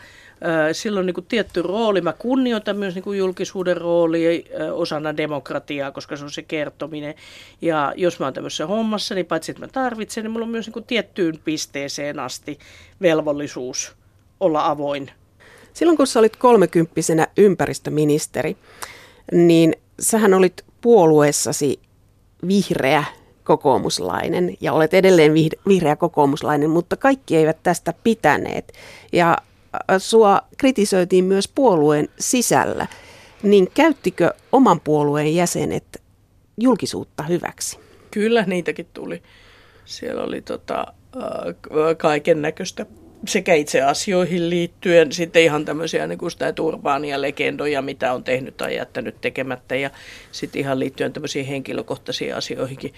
Sillä on niin kuin tietty rooli. Mä kunnioitan myös niin kuin julkisuuden rooli osana demokratiaa, koska se on se kertominen. Ja jos mä oon tämmöisessä hommassa, niin paitsi että mä tarvitsen, niin mulla on myös niin kuin tiettyyn pisteeseen asti velvollisuus olla avoin. Silloin kun sä olit kolmekymppisenä ympäristöministeri, niin sähän olit puolueessasi vihreä kokoomuslainen ja olet edelleen vihreä kokoomuslainen, mutta kaikki eivät tästä pitäneet. Ja sua kritisoitiin myös puolueen sisällä, niin käyttikö oman puolueen jäsenet julkisuutta hyväksi? Kyllä, niitäkin tuli. Siellä oli tota, kaiken näköistä sekä itse asioihin liittyen, sitten ihan tämmöisiä niin kuin sitä turbaania legendoja, mitä on tehnyt tai jättänyt tekemättä, ja sitten ihan liittyen tämmöisiin henkilökohtaisiin asioihinkin.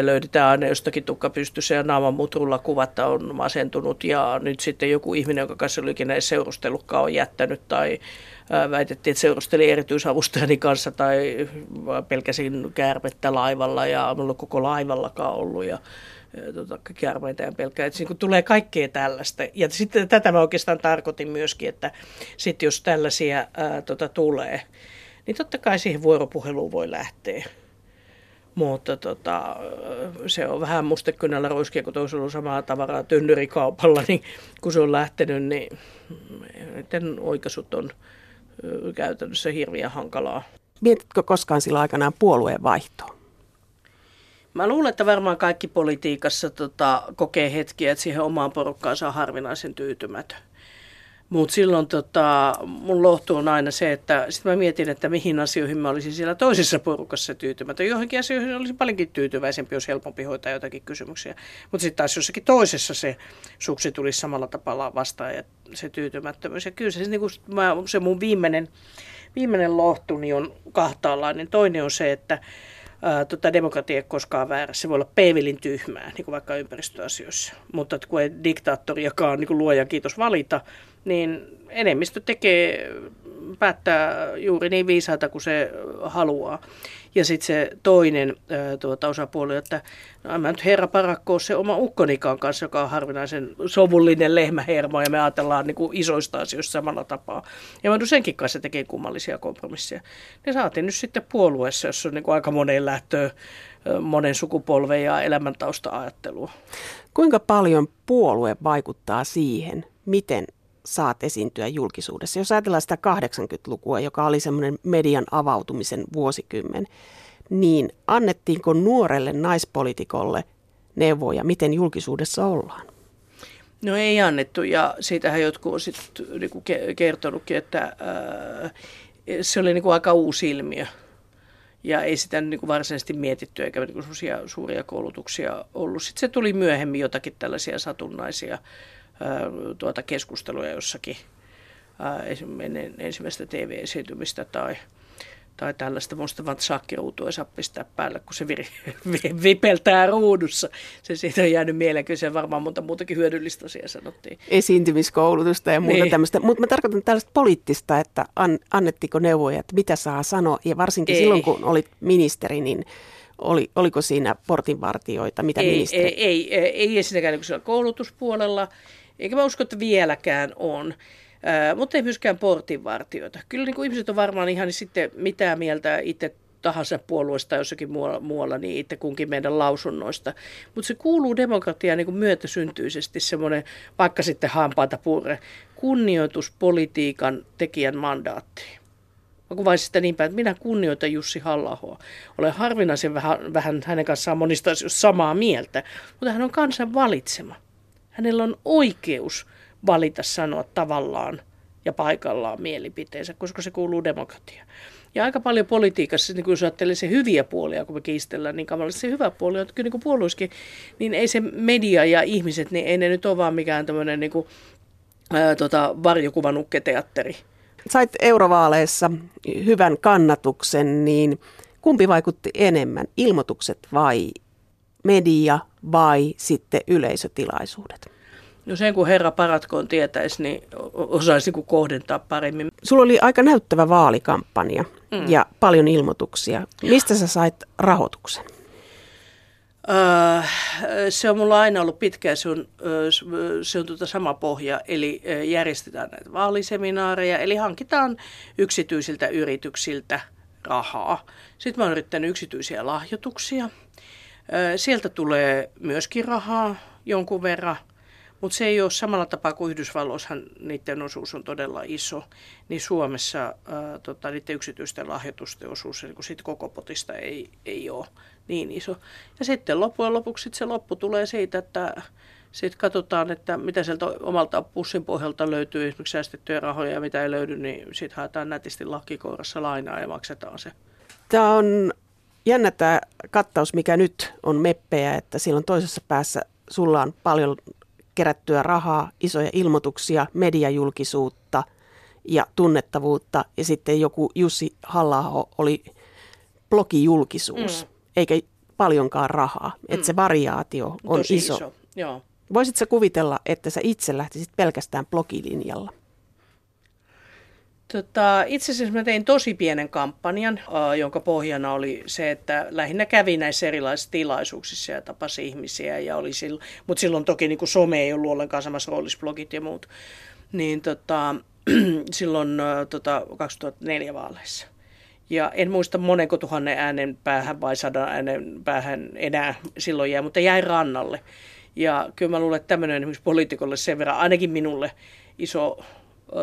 Löydetään aina jostakin tukka pystyssä ja naaman mutrulla kuvatta on masentunut, ja nyt sitten joku ihminen, joka kanssa oli ikinä seurustellutkaan, on jättänyt, tai väitettiin, että seurusteli erityisavustajani kanssa, tai pelkäsin käärmettä laivalla, ja minulla koko laivallakaan ollut, ja tota, käärmeitä ja pelkää. Että niin tulee kaikkea tällaista. Ja sitten tätä mä oikeastaan tarkoitin myöskin, että sitten jos tällaisia ää, tota, tulee, niin totta kai siihen vuoropuheluun voi lähteä. Mutta tota, se on vähän mustekynällä roiskia, kun olisi ollut samaa tavaraa tynnyrikaupalla, niin kun se on lähtenyt, niin niiden oikaisut on käytännössä hirveän hankalaa. Mietitkö koskaan sillä aikanaan puolueen vaihtoa? Mä luulen, että varmaan kaikki politiikassa tota, kokee hetkiä, että siihen omaan porukkaansa on harvinaisen tyytymätön. Mutta silloin tota, mun lohtu on aina se, että sit mä mietin, että mihin asioihin mä olisin siellä toisessa porukassa tyytymätön. Johonkin asioihin olisin paljonkin tyytyväisempi, jos helpompi hoitaa jotakin kysymyksiä. Mutta sitten taas jossakin toisessa se suksi tulisi samalla tapalla vastaan ja se tyytymättömyys. Ja kyllä se, niin kun, mä, se mun viimeinen, viimeinen lohtuni on kahtaalainen. Toinen on se, että ää, tota, demokratia ei koskaan väärässä. Se voi olla peevilin tyhmää, niin kuin vaikka ympäristöasioissa. Mutta kun ei diktaattori, joka on niin kuin luojan kiitos valita, niin enemmistö tekee, päättää juuri niin viisaata kuin se haluaa. Ja sitten se toinen tuota, osapuoli, että no, mä nyt herra parakko se oma ukkonikaan kanssa, joka on harvinaisen sovullinen lehmähermo ja me ajatellaan niin kuin isoista asioista samalla tapaa. Ja mä senkin kanssa tekee kummallisia kompromisseja. Ne saatiin nyt sitten puolueessa, jossa on niin kuin aika monen lähtöä monen sukupolven ja elämäntausta ajattelua. Kuinka paljon puolue vaikuttaa siihen, miten saat esiintyä julkisuudessa. Jos ajatellaan sitä 80-lukua, joka oli semmoinen median avautumisen vuosikymmen, niin annettiinko nuorelle naispolitikolle neuvoja, miten julkisuudessa ollaan? No ei annettu ja siitähän jotkut on sitten niinku kertonutkin, että ää, se oli niinku aika uusi ilmiö. Ja ei sitä niinku varsinaisesti mietitty eikä niinku suuria koulutuksia ollut. Sitten se tuli myöhemmin jotakin tällaisia satunnaisia tuota keskusteluja jossakin ennen ensimmäistä TV-esiintymistä tai, tai tällaista. Minusta vaan sakkiruutu ei saa pistää päälle, kun se vir, vipeltää ruudussa. Se siitä on jäänyt mieleen, kyllä se varmaan monta muutakin hyödyllistä asiaa sanottiin. Esiintymiskoulutusta ja muuta niin. tämmöistä. Mutta mä tarkoitan tällaista poliittista, että an, annettiko neuvoja, että mitä saa sanoa. Ja varsinkin ei. silloin, kun olit ministeri, niin oli, oliko siinä portinvartioita, mitä ei, ministeri? Ei, ei, ei, ei ensinnäkään niin koulutuspuolella eikä mä usko, että vieläkään on. Ää, mutta ei myöskään portinvartioita. Kyllä niin kuin ihmiset on varmaan ihan sitten mitä mieltä itse tahansa puolueesta jossakin muualla, muualla niin itse kunkin meidän lausunnoista. Mutta se kuuluu demokratiaan niin kuin myötäsyntyisesti semmoinen, vaikka sitten hampaata purre, kunnioituspolitiikan tekijän mandaattiin. Mä kuvaisin sitä niin päin, että minä kunnioitan Jussi halla Olen harvinaisen vähän, vähän hänen kanssaan monista samaa mieltä, mutta hän on kansan valitsema. Hänellä on oikeus valita sanoa tavallaan ja paikallaan mielipiteensä, koska se kuuluu demokratiaan. Ja aika paljon politiikassa, niin kun jos ajattelee se hyviä puolia, kun me kiistellään niin kamalasti, se hyvä puoli on, kyllä niin puolueiskin, niin ei se media ja ihmiset, niin ei ne nyt ole vaan mikään tämmöinen niin kuin, tota, varjokuvanukketeatteri. Sait eurovaaleissa hyvän kannatuksen, niin kumpi vaikutti enemmän, ilmoitukset vai media vai sitten yleisötilaisuudet? No sen kun herra paratkoon tietäisi, niin osaisi niin kohdentaa paremmin. Sulla oli aika näyttävä vaalikampanja mm. ja paljon ilmoituksia. Mistä sä sait rahoituksen? Öö, se on mulla aina ollut pitkä, se on, se on tuota sama pohja, eli järjestetään näitä vaaliseminaareja, eli hankitaan yksityisiltä yrityksiltä rahaa. Sitten mä oon yrittänyt yksityisiä lahjoituksia. Sieltä tulee myöskin rahaa jonkun verran, mutta se ei ole samalla tapaa kuin Yhdysvalloissahan niiden osuus on todella iso, niin Suomessa ää, tota, niiden yksityisten lahjoitusten osuus niin siitä koko potista ei, ei ole niin iso. Ja sitten loppujen lopuksi sit se loppu tulee siitä, että sitten katsotaan, että mitä sieltä omalta pussin pohjalta löytyy esimerkiksi säästettyjä rahoja ja mitä ei löydy, niin sitten haetaan nätisti lakikourassa lainaa ja maksetaan se. Tämä on jännä tämä kattaus, mikä nyt on meppejä, että silloin toisessa päässä sulla on paljon kerättyä rahaa, isoja ilmoituksia, mediajulkisuutta ja tunnettavuutta. Ja sitten joku Jussi halla oli blogijulkisuus, mm. eikä paljonkaan rahaa. Mm. Että se variaatio on Tosi iso. iso. Joo. Voisitko kuvitella, että sä itse lähtisit pelkästään blogilinjalla? Tota, itse asiassa mä tein tosi pienen kampanjan, äh, jonka pohjana oli se, että lähinnä kävi näissä erilaisissa tilaisuuksissa ja tapasi ihmisiä. Ja oli silloin, mutta silloin toki niin kuin some ei ollut ollenkaan samassa roolissa, blogit ja muut. Niin tota, silloin äh, tota, 2004 vaaleissa. Ja en muista monenko tuhannen äänen päähän vai sadan äänen päähän enää silloin jäi, mutta jäi rannalle. Ja kyllä mä luulen, että tämmöinen esimerkiksi poliitikolle sen verran, ainakin minulle, iso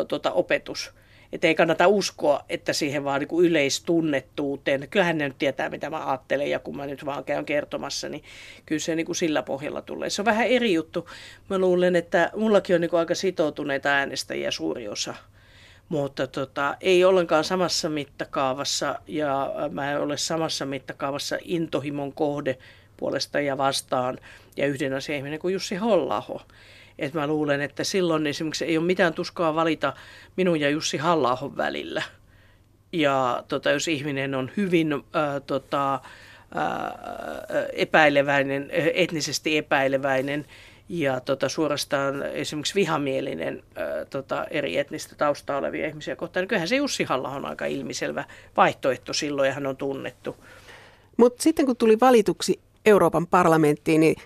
tota, opetus. Että ei kannata uskoa, että siihen vaan niin kuin yleistunnettuuteen. Kyllähän ne nyt tietää, mitä mä ajattelen, ja kun mä nyt vaan käyn kertomassa, niin kyllä se niin kuin sillä pohjalla tulee. Se on vähän eri juttu. Mä luulen, että mullakin on niin kuin aika sitoutuneita äänestäjiä suuri osa mutta tota, ei ollenkaan samassa mittakaavassa ja mä en ole samassa mittakaavassa intohimon kohde puolesta ja vastaan ja yhden asian ihminen kuin Jussi Hollaho. Et mä luulen, että silloin esimerkiksi ei ole mitään tuskaa valita minun ja Jussi halla välillä. Ja tota, jos ihminen on hyvin äh, tota, äh, epäileväinen, etnisesti epäileväinen ja tota, suorastaan esimerkiksi vihamielinen äh, tota, eri etnistä taustaa olevia ihmisiä kohtaan, niin kyllähän se Jussi halla on aika ilmiselvä vaihtoehto silloin ja hän on tunnettu. Mutta sitten kun tuli valituksi Euroopan parlamenttiin, niin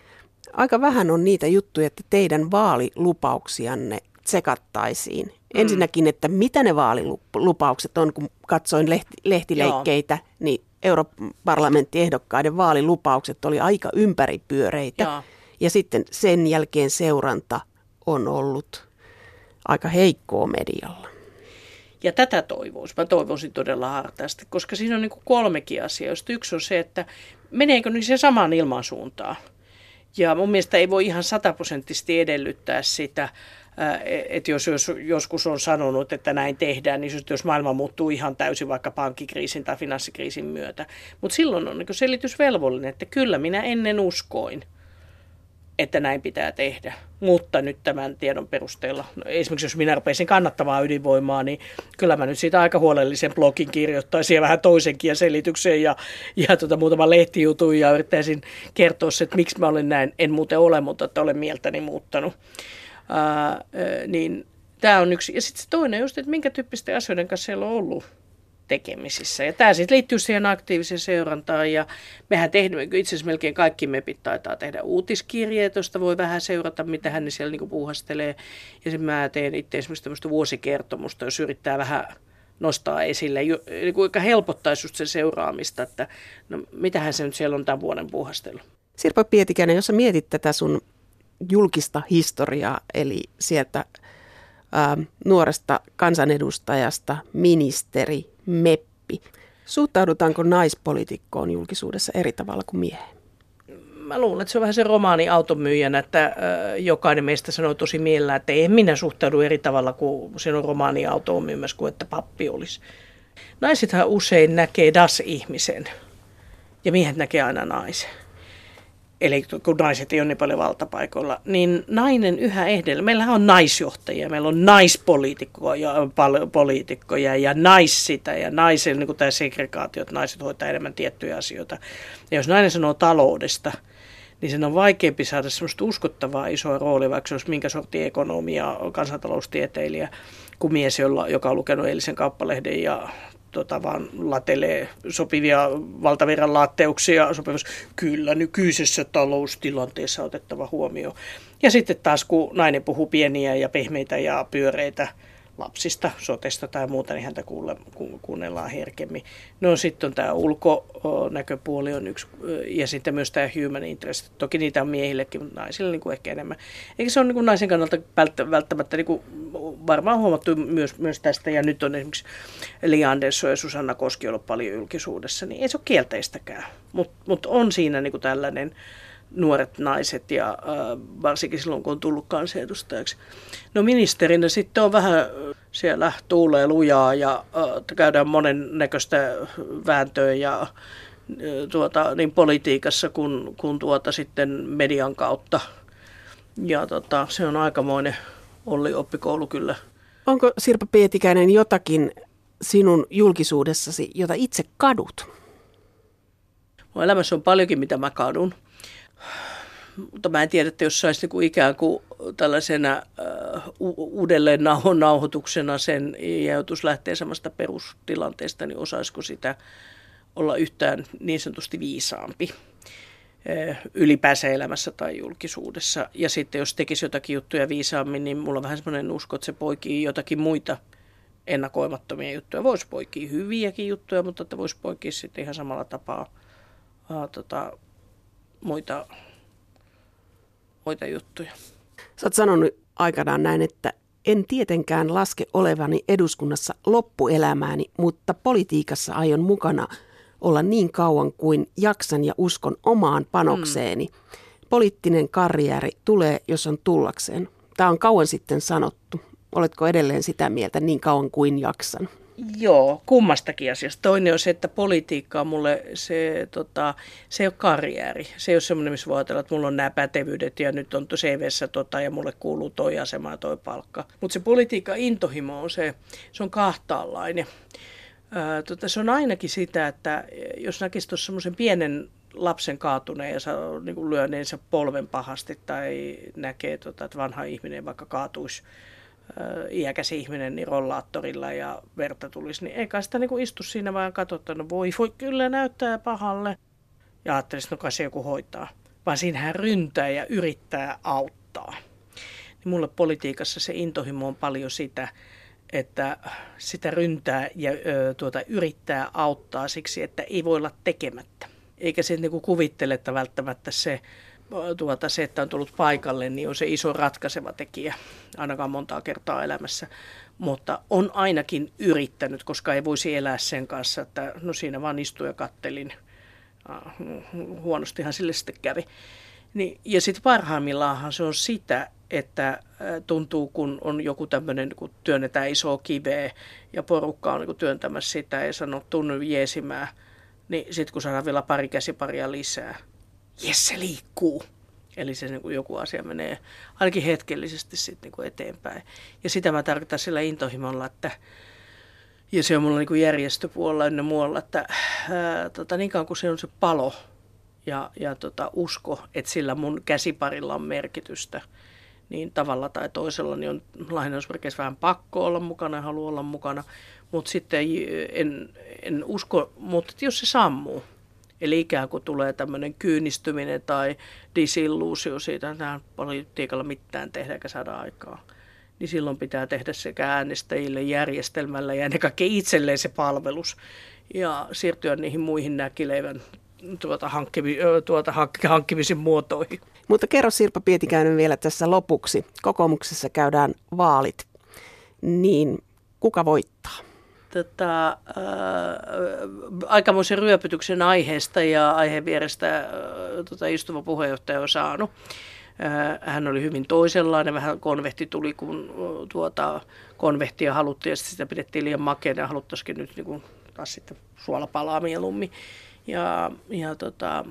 aika vähän on niitä juttuja, että teidän vaalilupauksianne tsekattaisiin. Mm. Ensinnäkin, että mitä ne vaalilupaukset on, kun katsoin lehti, lehtileikkeitä, Joo. niin Euroopan parlamenttiehdokkaiden vaalilupaukset oli aika ympäripyöreitä. Joo. Ja sitten sen jälkeen seuranta on ollut aika heikkoa medialla. Ja tätä toivoisin. Mä toivoisin todella hartaasti, koska siinä on niin kolmekin asiaa. Yksi on se, että meneekö niin se samaan ilmansuuntaan. Ja mun mielestä ei voi ihan sataprosenttisesti edellyttää sitä, että jos, jos joskus on sanonut, että näin tehdään, niin jos maailma muuttuu ihan täysin vaikka pankkikriisin tai finanssikriisin myötä. Mutta silloin on niin selitysvelvollinen, että kyllä minä ennen uskoin – että näin pitää tehdä. Mutta nyt tämän tiedon perusteella, no esimerkiksi jos minä rupeisin kannattavaa ydinvoimaa, niin kyllä mä nyt siitä aika huolellisen blogin kirjoittaisin ja vähän toisenkin ja selityksen ja, ja tota, muutaman lehtijutun ja yrittäisin kertoa se, että miksi mä olen näin. En muuten ole, mutta että olen mieltäni muuttanut. Ää, niin tämä on yksi. Ja sitten se toinen just, että minkä tyyppisten asioiden kanssa siellä on ollut tekemisissä. Ja tämä sitten liittyy siihen aktiiviseen seurantaan ja mehän tehdään, itse asiassa melkein kaikki mepit taitaa tehdä uutiskirjeet, josta voi vähän seurata, mitä hän siellä niin puuhastelee. Ja sitten mä teen itse esimerkiksi tämmöistä vuosikertomusta, jos yrittää vähän nostaa esille, niin kuinka helpottaisi just sen seuraamista, että no mitähän se nyt siellä on tämän vuoden puuhastelu. Sirpa Pietikäinen, jos sä mietit tätä sun julkista historiaa, eli sieltä ää, nuoresta kansanedustajasta, ministeri, meppi. Suhtaudutaanko naispolitiikkoon julkisuudessa eri tavalla kuin mieheen? Mä luulen, että se on vähän se romaani automyyjänä, että jokainen meistä sanoo tosi mielellään, että ei minä suhtaudu eri tavalla kuin on romaani myymässä kuin että pappi olisi. Naisethan usein näkee das-ihmisen ja miehet näkee aina naisen eli kun naiset ei ole niin paljon valtapaikoilla, niin nainen yhä edellä. Meillä on naisjohtajia, meillä on naispoliitikkoja poliitikkoja ja naissita ja naisen niin tämä segregaatio, että naiset hoitaa enemmän tiettyjä asioita. Ja jos nainen sanoo taloudesta, niin sen on vaikeampi saada semmoista uskottavaa isoa roolia, vaikka se olisi minkä sortin ekonomia, kansantaloustieteilijä, kuin mies, jolla, joka on lukenut eilisen kauppalehden ja tota, vaan latelee sopivia valtavirran laatteuksia sopivassa. Kyllä nykyisessä taloustilanteessa otettava huomioon. Ja sitten taas kun nainen puhuu pieniä ja pehmeitä ja pyöreitä lapsista, sotesta tai muuta, niin häntä kuule, ku, kuunnellaan herkemmin. No sitten on tämä ulkonäköpuoli on yksi, ja sitten myös tämä human interest. Toki niitä on miehillekin, mutta naisille niin kuin ehkä enemmän. Eikä se ole niin kuin naisen kannalta välttämättä niin kuin varmaan huomattu myös, myös tästä, ja nyt on esimerkiksi Li Andersson ja Susanna Koski ollut paljon julkisuudessa, niin ei se ole kielteistäkään, mutta mut on siinä niin kuin tällainen nuoret naiset ja äh, varsinkin silloin, kun on tullut kansanedustajaksi. No ministerinä sitten on vähän siellä tuulee lujaa ja äh, käydään monen näköistä vääntöä ja äh, tuota, niin politiikassa kuin, kuin tuota sitten median kautta. Ja tota, se on aikamoinen Olli oppikoulu kyllä. Onko Sirpa Pietikäinen jotakin sinun julkisuudessasi, jota itse kadut? Mun elämässä on paljonkin, mitä mä kadun mutta mä en tiedä, että jos saisi niin kuin ikään kuin tällaisena uudelleen nauhoituksena sen ja joutuisi lähteä samasta perustilanteesta, niin osaisiko sitä olla yhtään niin sanotusti viisaampi ylipäänsä elämässä tai julkisuudessa. Ja sitten jos tekisi jotakin juttuja viisaammin, niin mulla on vähän semmoinen usko, että se poikii jotakin muita ennakoimattomia juttuja. Voisi poikia hyviäkin juttuja, mutta että voisi poikia sitten ihan samalla tapaa ää, tota, muita, muita juttuja. Sä oot sanonut aikanaan näin, että en tietenkään laske olevani eduskunnassa loppuelämääni, mutta politiikassa aion mukana olla niin kauan kuin jaksan ja uskon omaan panokseeni. Mm. Poliittinen karjääri tulee, jos on tullakseen. Tämä on kauan sitten sanottu. Oletko edelleen sitä mieltä niin kauan kuin jaksan? Joo, kummastakin asiasta. Toinen on se, että politiikka on mulle, se, tota, se ei ole karjääri. Se ei ole semmoinen, missä voi ajatella, että mulla on nämä pätevyydet ja nyt on CVssä tota ja mulle kuuluu toi asema ja toi palkka. Mutta se politiikka intohimo on se, se on kahtaanlainen. Ää, tota, se on ainakin sitä, että jos näkisi tuossa semmoisen pienen lapsen kaatuneen ja saa niin lyöneensä polven pahasti tai näkee, tota, että vanha ihminen vaikka kaatuisi iäkäs ihminen niin rollaattorilla ja verta tulisi, niin eikä sitä niin istu siinä vaan katsota, no voi, voi kyllä näyttää pahalle. Ja ajattelisi, no kai se joku hoitaa. Vaan siinähän ryntää ja yrittää auttaa. Niin mulle politiikassa se intohimo on paljon sitä, että sitä ryntää ja ö, tuota, yrittää auttaa siksi, että ei voi olla tekemättä. Eikä se niin kuvittele, että välttämättä se tuota, se, että on tullut paikalle, niin on se iso ratkaiseva tekijä ainakaan montaa kertaa elämässä. Mutta on ainakin yrittänyt, koska ei voisi elää sen kanssa, että no siinä vaan istuin ja kattelin. Ah, huonostihan sille sitten kävi. Niin, ja sitten parhaimmillaan se on sitä, että tuntuu, kun on joku tämmöinen, kun työnnetään isoa kiveä ja porukka on niin työntämässä sitä ja sanoo tunnu jeesimään, niin sitten kun saadaan vielä pari käsiparia lisää, jes se liikkuu. Eli se niin kuin joku asia menee ainakin hetkellisesti sitten niin kuin eteenpäin. Ja sitä mä tarkoitan sillä intohimolla, että ja se on mulla niin kuin järjestöpuolella ynnä muualla, että ää, tota, niin kauan kuin se on se palo ja, ja tota, usko, että sillä mun käsiparilla on merkitystä, niin tavalla tai toisella niin on lainausmerkeissä vähän pakko olla mukana haluaa olla mukana. Mutta sitten en, en usko, mutta jos se sammuu, Eli ikään kuin tulee tämmöinen kyynistyminen tai disilluusio siitä, että tähän politiikalla mitään tehdä eikä saada aikaa. Niin silloin pitää tehdä sekä äänestäjille, järjestelmällä ja ennen kaikkea itselleen se palvelus ja siirtyä niihin muihin näkileivän tuota, hankkivi, tuota, hankkimisen muotoihin. Mutta kerro Sirpa Pietikäinen vielä tässä lopuksi. Kokoomuksessa käydään vaalit. Niin kuka voittaa? Tota, äh, aikamoisen ryöpytyksen aiheesta ja aiheen vierestä äh, tota, istuva puheenjohtaja on saanut. Äh, hän oli hyvin toisenlainen, vähän konvehti tuli, kun äh, tuota, konvehtia haluttiin ja sitä pidettiin liian makeana ja haluttaisikin nyt niin kuin, taas sitten suolapalaa mieluummin. Ja, ja tota,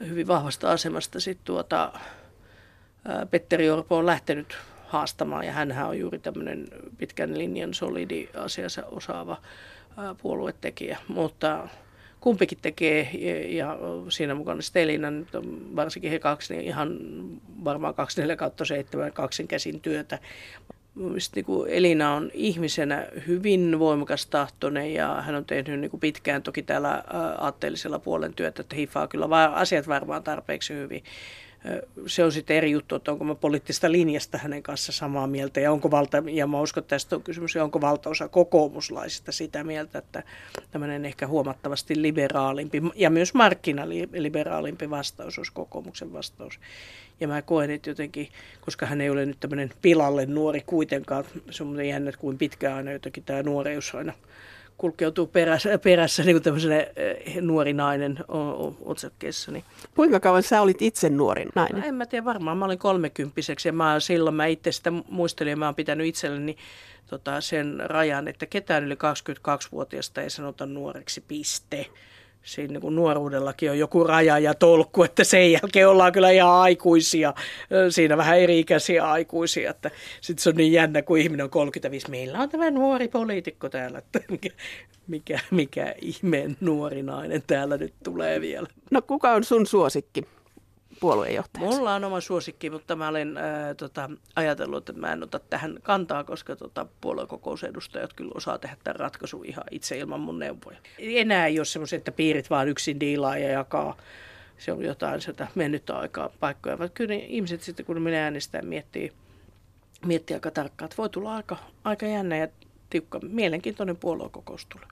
hyvin vahvasta asemasta sitten tuota, äh, Petteri Orpo on lähtenyt haastamaan. Ja hänhän on juuri tämmöinen pitkän linjan solidi asiassa osaava puoluetekijä. Mutta kumpikin tekee ja siinä mukana Stelina, nyt on varsinkin he kaksi, niin ihan varmaan 24 kautta 7 kaksin käsin työtä. Mielestäni niin Elina on ihmisenä hyvin voimakas tahtoinen ja hän on tehnyt niin kuin pitkään toki täällä aatteellisella puolen työtä, että hiffaa kyllä asiat varmaan tarpeeksi hyvin se on sitten eri juttu, että onko mä poliittista linjasta hänen kanssa samaa mieltä ja onko valta, ja mä uskon, että tästä on kysymys, ja onko valtaosa kokoomuslaisista sitä mieltä, että tämmöinen ehkä huomattavasti liberaalimpi ja myös markkinaliberaalimpi vastaus olisi kokoomuksen vastaus. Ja mä koen, että jotenkin, koska hän ei ole nyt tämmöinen pilalle nuori kuitenkaan, se on jännä, kuin pitkään aina jotenkin tämä nuoreus aina kulkeutuu perässä, perässä niin kuin tämmöisenä eh, nuori nainen otsakkeessa. Niin. Kuinka kauan sä olit itse nuori nainen? No, en mä tiedä, varmaan mä olin kolmekymppiseksi ja mä, silloin mä itse sitä muistelin ja mä oon pitänyt itselleni tota, sen rajan, että ketään yli 22-vuotiaasta ei sanota nuoreksi piste siinä niin kuin nuoruudellakin on joku raja ja tolkku, että sen jälkeen ollaan kyllä ihan aikuisia, siinä vähän eri-ikäisiä aikuisia, että sitten se on niin jännä, kun ihminen on 35, meillä on tämä nuori poliitikko täällä, että mikä, mikä, mikä ihmeen nuori nainen täällä nyt tulee vielä. No kuka on sun suosikki puoluejohtajaksi? Mulla on oma suosikki, mutta mä olen ää, tota, ajatellut, että mä en ota tähän kantaa, koska tota, puoluekokousedustajat kyllä osaa tehdä tämän ratkaisun ihan itse ilman mun neuvoja. Enää ei ole semmoisia, että piirit vaan yksin diilaa ja jakaa se on jotain sitä mennyttä aikaa paikkoja. Vaan kyllä ihmiset sitten, kun minä äänestän, miettii, miettii aika tarkkaan, että voi tulla aika, aika jännä ja tiukka, mielenkiintoinen puoluekokous tulee.